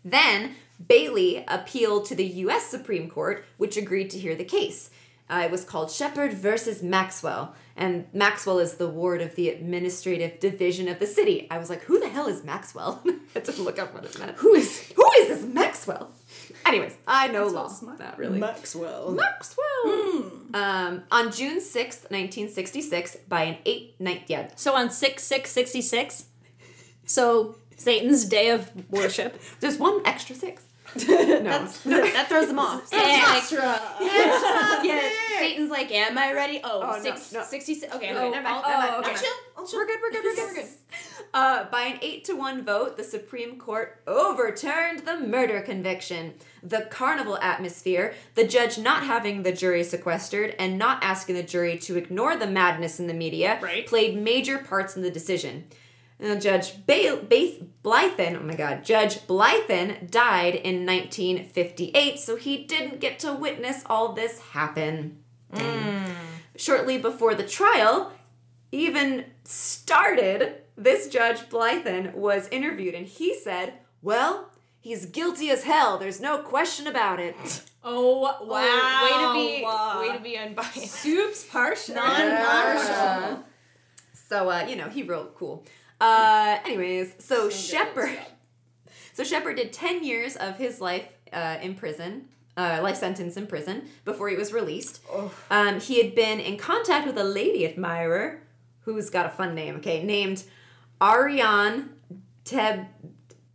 Then Bailey appealed to the U.S. Supreme Court, which agreed to hear the case. Uh, it was called Sheppard versus Maxwell, and Maxwell is the ward of the administrative division of the city. I was like, "Who the hell is Maxwell?" [laughs] I had to look up what it meant. Who is who is this Maxwell? Anyways, I know law. smart. Not really. Maxwell. Maxwell. Um, on June sixth, nineteen sixty-six, by an eight night yeah, So on six six sixty six, so Satan's day of worship. [laughs] just one extra six. [laughs] no, that throws them off. [laughs] So Yeah. it's like, yeah, Satan's like, am I ready? Oh, Oh, no, no. 66. Okay, Oh, okay, never mind. oh, never mind. okay. I'll chill. I'll chill. We're good, we're good, we're good, we're good. [laughs] Uh, by an 8 to 1 vote, the Supreme Court overturned the murder conviction. The carnival atmosphere, the judge not having the jury sequestered and not asking the jury to ignore the madness in the media, Right. played major parts in the decision. Now, Judge ba- ba- Blythin, oh my god, Judge Blythin died in 1958, so he didn't get to witness all this happen. Shortly before the trial, even started, this Judge Blythin was interviewed and he said, Well, he's guilty as hell. There's no question about it. [laughs] Oh wow! Oh, way to be way to be unbiased. Soups partial. Non-partial. So uh, you know, he wrote cool. Uh, anyways, so Sheppard. [laughs] So Sheppard did ten years of his life uh, in prison, uh, life sentence in prison before he was released. Um, he had been in contact with a lady admirer who's got a fun name. Okay, named Ariane Teb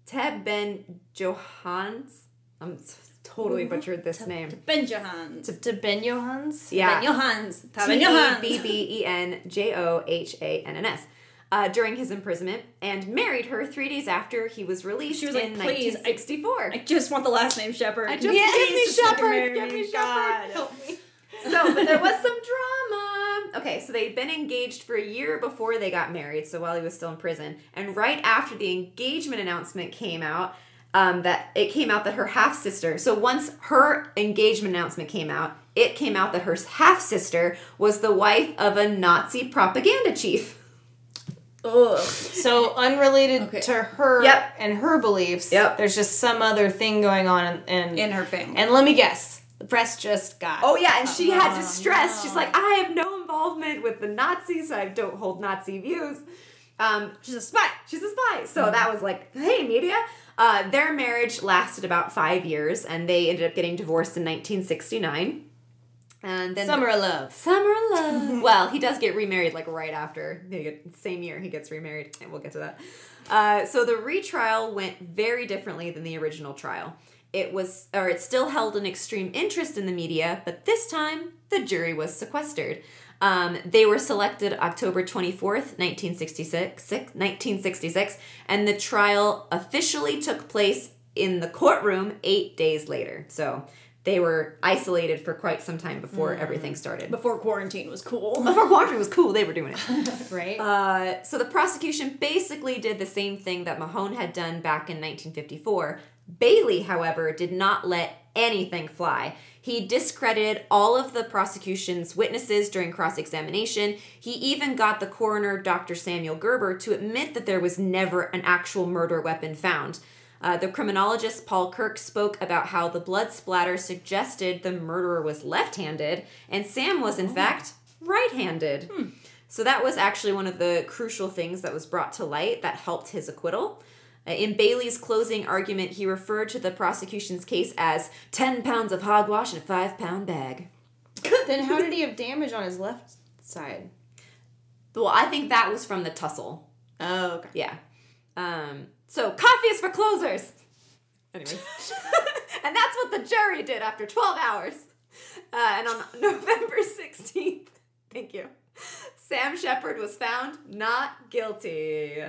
Teben Johans. I'm totally butchered this name. Ben Johans. To Ben Johans. Yeah. Ben Johans. T Ben E Johans. B B E N J O H A N N S. Uh, during his imprisonment, and married her three days after he was released She was like, in "Please, I- 1964. I just want the last name Sheppard. I just Please give me Sheppard, give me. Sheppard. so, but there was [laughs] some drama. Okay, so they'd been engaged for a year before they got married, so while he was still in prison. And right after the engagement announcement came out, um, that it came out that her half sister. So once her engagement announcement came out, it came out that her half sister was the wife of a Nazi propaganda chief. Ugh. So unrelated Okay. to her Yep. and her beliefs. Yep. There's just some other thing going on and In her family. and let me guess. The press just got. Oh yeah, and she had to Oh, stress. She's like, I have no involvement with the Nazis. I don't hold Nazi views. Um, She's a spy. She's a spy. So that was like, hey, media. Uh, their marriage lasted about five years, and they ended up getting divorced in 1969. And then Summer of Love. Summer love. [laughs] well, he does get remarried like right after. Get, same year he gets remarried, and we'll get to that. Uh, so the retrial went very differently than the original trial. It was, or it still held an extreme interest in the media, but this time the jury was sequestered. Um, they were selected October 24th, 1966, 1966, and the trial officially took place in the courtroom eight days later. So they were isolated for quite some time before everything started. Before quarantine was cool. [laughs] Before quarantine was cool, they were doing it. [laughs] Right? Uh, so the prosecution basically did the same thing that Mahon had done back in 1954. Bailey, however, did not let anything fly. He discredited all of the prosecution's witnesses during cross examination. He even got the coroner, Dr. Samuel Gerber, to admit that there was never an actual murder weapon found. Uh, the criminologist Paul Kirk spoke about how the blood splatter suggested the murderer was left handed, and Sam was, in fact, right handed. So that was actually one of the crucial things that was brought to light that helped his acquittal. Uh, In Bailey's closing argument, he referred to the prosecution's case as 10 pounds of hogwash in a 5 pound bag. then how did he [laughs] have damage on his left side? Well, I think that was from the tussle. Oh, okay. Yeah. Um, so, coffee is for closers! Anyway. [laughs] and that's what the jury did after 12 hours. Uh, and on [laughs] November 16th, thank you, Sam Sheppard was found not guilty.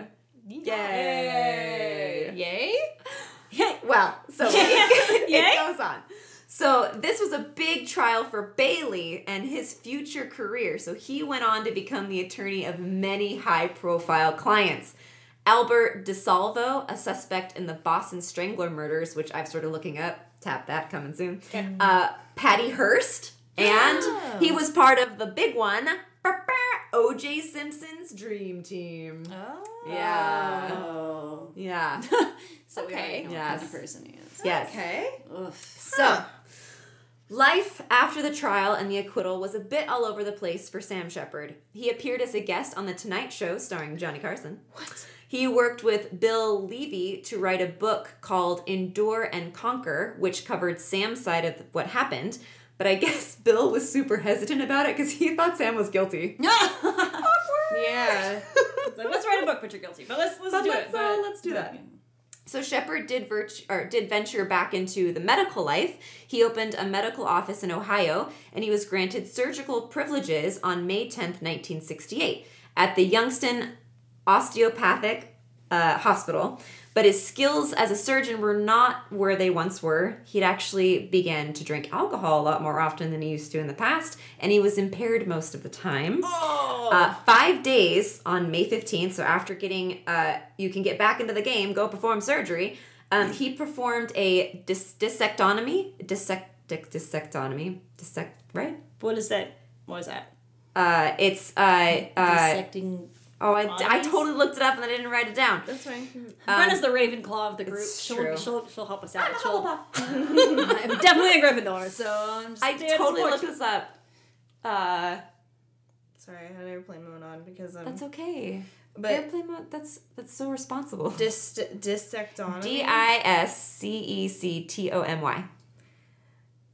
Yay! Yay? Yay. Well, so [laughs] it, it goes on. So this was a big trial for Bailey and his future career. So he went on to become the attorney of many high-profile clients. Albert DeSalvo, a suspect in the Boston Strangler murders, which I've started looking up. Tap that coming soon. Uh, Patty Hearst, and he was part of the big one, O.J. Simpson's Dream Team. Oh. Yeah. Oh. Yeah. [laughs] So Okay. already know what kind Yes. of person he is. Yes. Okay. Ugh. So, life after the trial and the acquittal was a bit all over the place for Sam Sheppard. He appeared as a guest on The Tonight Show starring Johnny Carson. What? He worked with Bill Levy to write a book called Endure and Conquer, which covered Sam's side of what happened. But I [laughs] guess Bill was super hesitant about it because he thought Sam was guilty. [laughs] Yeah. Like, let's write a book, but you're guilty. But let's let's But do let's, it. uh, but- let's do that. So Sheppard did virt- did venture back into the medical life. He opened a medical office in Ohio, and he was granted surgical privileges on May 10th, 1968, at the Youngstown Osteopathic uh, Hospital. But his skills as a surgeon were not where they once were. He'd actually began to drink alcohol a lot more often than he used to in the past, and he was impaired most of the time. Oh. Uh, five days on May 15th, so after getting, uh, you can get back into the game, go perform surgery. Um, he performed a dis- dissectomy, dissect, dissectomy, dissect, right? what is that? What is that? Uh, it's uh, uh, Dissecting. Oh, I, I totally looked it up and I didn't write it down. That's fine. Brenna's the Ravenclaw of the group. it's She'll, true. she'll she'll help us out. I'm a She'll- [laughs] I'm definitely a Gryffindor, so I'm just I totally looked this up. Uh, Sorry, I had airplane mode on because I'm. that's okay. but Airplane mode. That's that's so responsible. dis dissectomy. D I S C E C T O M Y.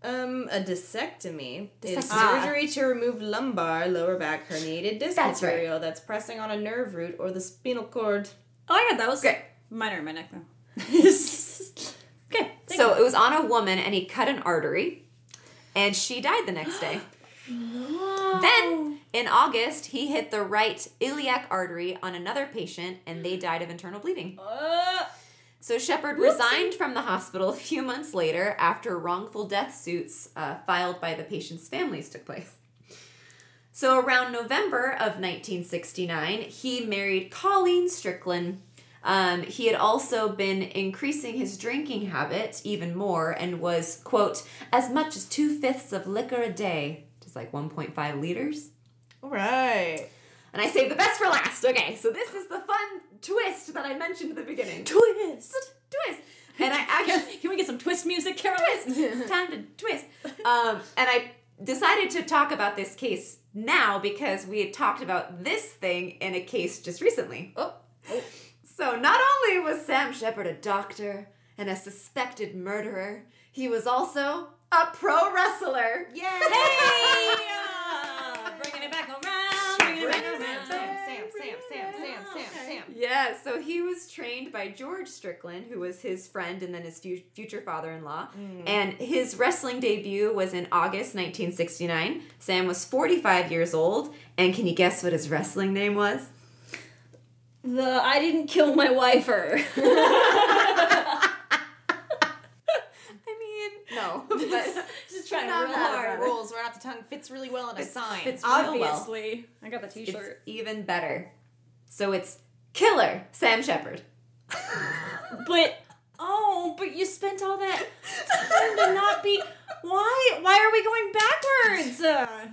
Um, a discectomy is Dissection. surgery to remove lumbar, lower back herniated disc That's right. material that's pressing on a nerve root or the spinal cord. Oh, I got those. Great. Mine are in my neck though. [laughs] okay. thank So you. it was on a woman, and he cut an artery, and she died the next day. [gasps] Then in August, he hit the right iliac artery on another patient, and they died of internal bleeding. Uh, So Sheppard resigned from the hospital a few months later after wrongful death suits uh, filed by the patients' families took place. So around November of 1969, he married Colleen Strickland. Um, he had also been increasing his drinking habit even more and was, quote, as much as two fifths of liquor a day, just like 1.5 liters. All right. And I saved the best for last. Okay, so this is the fun twist that I mentioned at the beginning. twist. Twist. [laughs] And I [laughs] actually Can we get some twist music, Carol? twist. [laughs] Time to twist. Um, and I decided to talk about this case now because we had talked about this thing in a case just recently. Oh. So not only was Sam Sheppard a doctor and a suspected murderer, he was also a pro wrestler. Yay! Yeah, so he was trained by George Strickland, who was his friend and then his fu- future father in law. Mm. And his wrestling debut was in August 1969. Sam was 45 years old. And can you guess what his wrestling name was? The I didn't kill my wifer. [laughs] I mean, no. [laughs] But Just trying Not real hard. Rolls right off the tongue. Fits really well in a sign. fits real well. Obviously, I got the T-shirt. It's even better. So it's Killer Sam Sheppard. But oh, but you spent all that time to not be. Why? Why are we going backwards? Uh,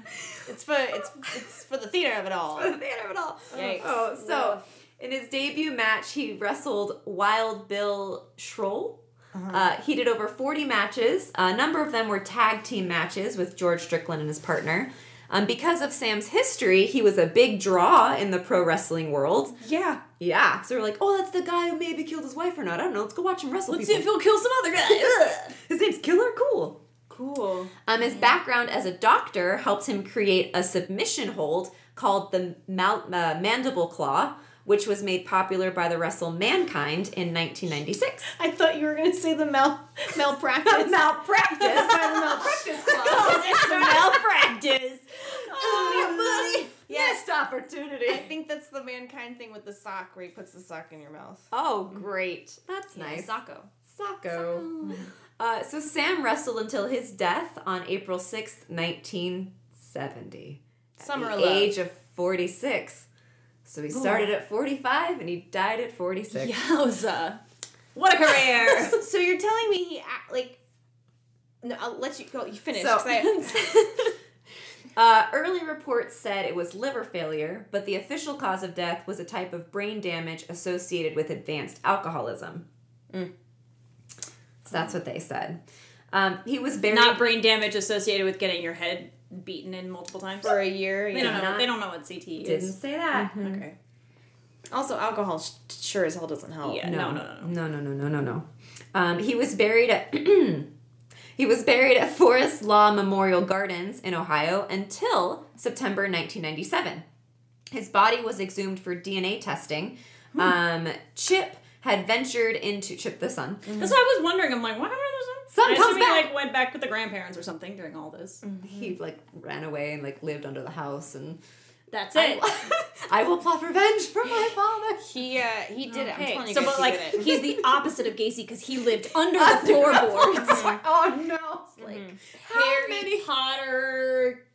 It's for it's it's for the theater of it all. the theater of it all. Yikes. Oh, so in his debut match, he wrestled Wild Bill Schroll. uh he did over 40 matches. A number of them were tag team matches with George Strickland and his partner. Um, because of Sam's history, he was a big draw in the pro wrestling world. yeah. Yeah, so we're like, oh, that's the guy who maybe killed his wife or not. I don't know. Let's go watch him wrestle. Let's see if he'll kill some other guy. [laughs] His name's Killer Cool. Cool. Um, his background as a doctor helped him create a submission hold called the mal- uh, mandible claw, which was made popular by the wrestle Mankind in 1996. I thought you were gonna say the mal malpractice. [laughs] malpractice. by [laughs] the malpractice clause. Oh, it's the malpractice. Oh, Yes, opportunity. I think that's the mankind thing with the sock where he puts the sock in your mouth. Oh, great. That's nice. Socko. Sacco. Uh, so Sam wrestled until his death on April 6th, 1970. At Summer the love. age of 46. So he started at 45 and he died at 46. Yowza. What a career. [laughs] So you're telling me he like? No, I'll let you go. You finish. So- I- [laughs] Uh, early reports said it was liver failure, but the official cause of death was a type of brain damage associated with advanced alcoholism. So that's what they said. Um, he was buried. Not brain damage associated with getting your head beaten in multiple times. for a year. They Yeah. don't know. They don't know what CTE didn't say that. Okay. Also, alcohol sh- sure as hell doesn't help. Yeah. No. No. No. No. No, no, no, no, no, no. Um, he was buried at [clears throat] he was buried at Forest Lawn Memorial Gardens in Ohio until September 1997. His body was exhumed for DNA testing. Hmm. Um, Chip had ventured into Chip the son. That's why I was wondering. I'm like, what happened to son? Son I comes assume he, back. like went back with the grandparents or something during all this. He like ran away and like lived under the house and That's it. [laughs] I will plot revenge for my father. He uh he did it. I'm telling you so but like he's the [laughs] opposite of Gacy because he lived [laughs] under the floorboards. oh no! like How Harry many- Potter,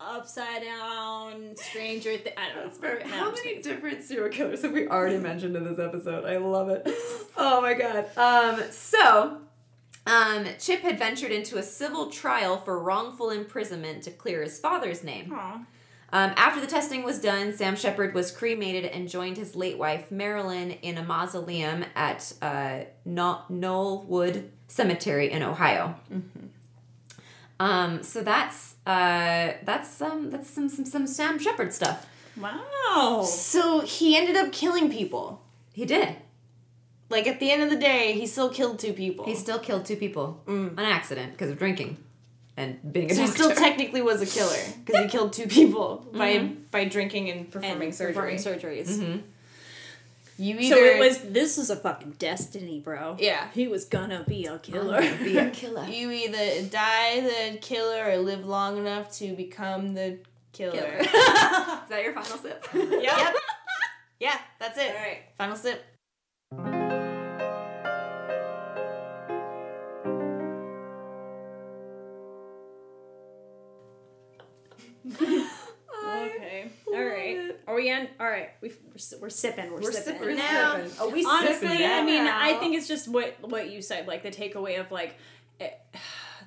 upside down, Stranger. Th- I don't know. No, How many different serial killers have we already mentioned in this episode? I love it. Oh my god. Um, so, um, Chip had ventured into a civil trial for wrongful imprisonment to clear his father's name. Aw. Um, after the testing was done, Sam Sheppard was cremated and joined his late wife Marilyn in a mausoleum at uh, Knollwood Cemetery in Ohio. Um, so that's uh, that's um, that's some some some Sam Sheppard stuff. Wow. So he ended up killing people. He did. Like at the end of the day, he still killed two people. He still killed two people on accident because of drinking and being a so he still technically was a killer because he killed two people by mm-hmm. by drinking and performing And surgery. performing surgeries. Mm-hmm. You either So it was. This is a fucking destiny, bro. Yeah. He was gonna be a killer. be a [laughs] killer. you either die the killer or live long enough to become the killer. Killer. [laughs] Is that your final sip? [laughs] yep. yeah, that's it. All right. Final sip. Right. Are we on? All right. We we're, we're sipping. We're, We're sipping. sipping now. Oh, we sipping honestly. I mean, I think it's just what what you said. Like the takeaway of like. eh,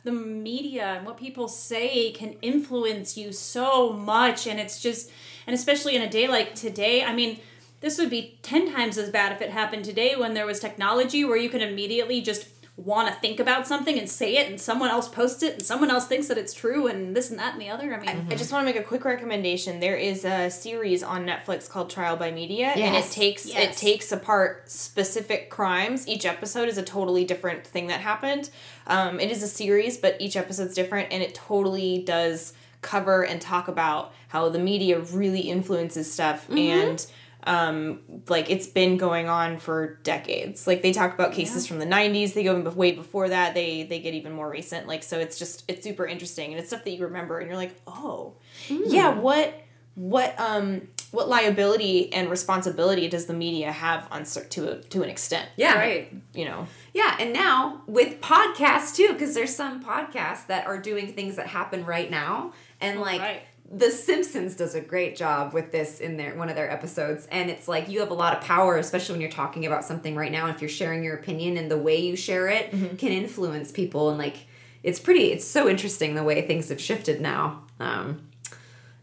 the media and what people say can influence you so much and it's just and especially in a day like today i mean this would be 10 times as bad if it happened today when there was technology where you can immediately just want to think about something and say it and someone else posts it and someone else thinks that it's true and this and that and the other i mean I just want to make a quick recommendation. There is a series on Netflix called Trial by Media, and it Yes. takes it takes apart specific crimes. Each episode is a totally different thing that happened. Um, it is a series, but each episode's different, and it totally does cover and talk about how the media really influences stuff and. Um, like it's been going on for decades. Like they talk about cases from the '90s. They go way before that. They they get even more recent. Like so, it's just it's super interesting and it's stuff that you remember and you're like, oh, yeah. What what um what liability and responsibility does the media have on to a, to an extent? Yeah. right You know. Yeah, and now with podcasts too, because there's some podcasts that are doing things that happen right now, and like right. The Simpsons does a great job with this in their one of their episodes, and it's like you have a lot of power, especially when you're talking about something right now. If you're sharing your opinion and the way you share it can influence people, and like it's pretty, it's so interesting the way things have shifted now. Um,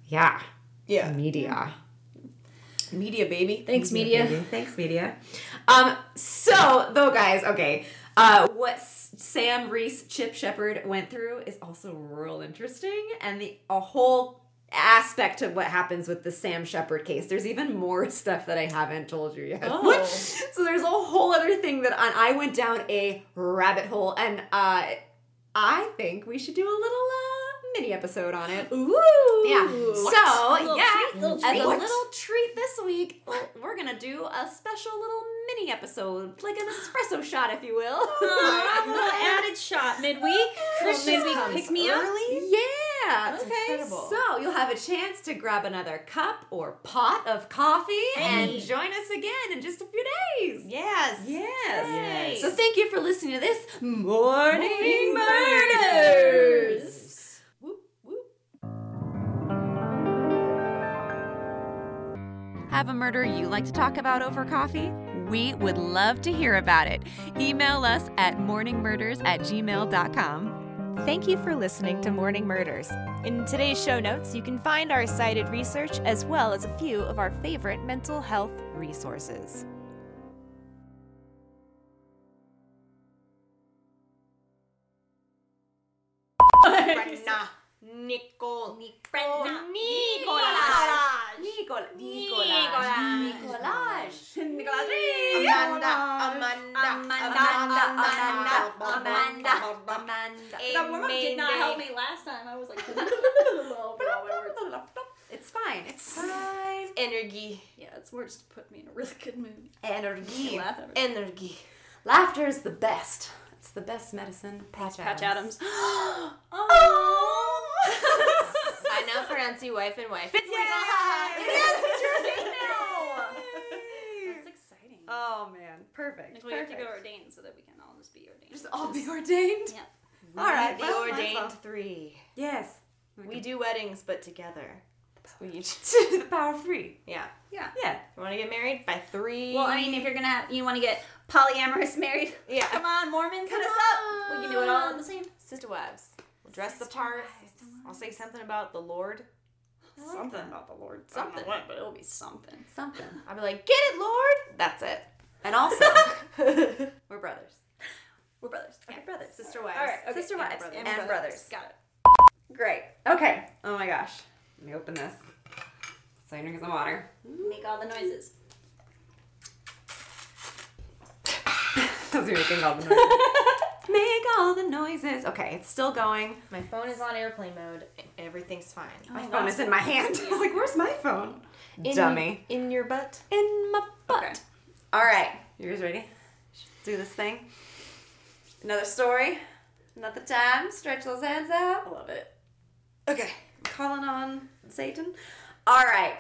yeah, Yeah. media. Media baby. thanks media Thanks, media. Um, so though, guys, okay, uh, what Sam Reese Chip Sheppard went through is also real interesting, and the a whole aspect of what happens with the Sam Sheppard case. There's even more [laughs] stuff that I haven't told you yet. Oh. [laughs] So there's a whole other thing that I, I went down a rabbit hole, and uh, I think we should do a little uh, mini episode on it. Ooh. Yeah. So Little yeah, treat, little as treat. a What? little treat this week, we're gonna do a special little mini episode, like an espresso shot, if you will. A little [laughs] added shot midweek. Christmas midweek pick me up. early? Yeah. That's okay. incredible. So you'll have a chance to grab another cup or pot of coffee and join us again in just a few days. Yes. Yes. Yes. So thank you for listening to this Morning, Morning Murders. Whoop. Have a murder you like to talk about over coffee? We would love to hear about it. Email us at morningmurders at gmail.com. Thank you for listening to Morning Murders. In today's show notes, you can find our cited research as well as a few of our favorite mental health resources. [laughs] Brenna. Nicole. Brenna. Nicolaj. Nicola. Nicolaj. Nicolaj. Nicolaj. Amanda. Amanda. Amanda. Amanda. Amanda. Amanda. That warm-up did not help me last time. I was like, [laughs] It's fine. It's fine. Energy. yeah, it's just to put me in a really good mood. Energy. Laugh at it. Energy. Laughter is the best. It's the best medicine. Patch, Adams. Patch Adams. [gasps] oh. [gasps] oh. I now pronounce you wife and wife. It's Yay! Ah, yes, it's your thing now. That's exciting. Oh man, perfect. we have to go ordained so that we can all just be ordained. Just all be ordained. Yeah. All right, The well, ordained well. three. Yes. We do weddings, but together. We each. [laughs] the power of three. Yeah. Yeah. Yeah. You want to get married by three? Well, I mean, if you're gonna have, you want to get polyamorous married, yeah. come on, Mormons, hit us up. We can do it all at the same. Sister wives. We'll dress the part. I'll say something about the Lord. something about the Lord. Something. I don't know what, but it'll be something. Something. I'll be like, get it, Lord. That's it. And also, [laughs] we're brothers. We're brothers. Okay, brothers. Sister wives. All right, Okay, sister and wives brothers. and, And brothers. Got it. Great. Okay. Oh my gosh. Let me open this. So I drink some water. Make all the noises. [laughs] Because you're making all the noises. [laughs] Make all the noises. Okay, it's still going. My phone is on airplane mode. Everything's fine. My phone is in my hand. [laughs] I was like, where's my phone? In, Dummy. In your butt. In my butt. Okay. All right. You guys ready? Do this thing. Another story. Another time. Stretch those hands out. I love it. Okay. I'm calling on Satan. All right.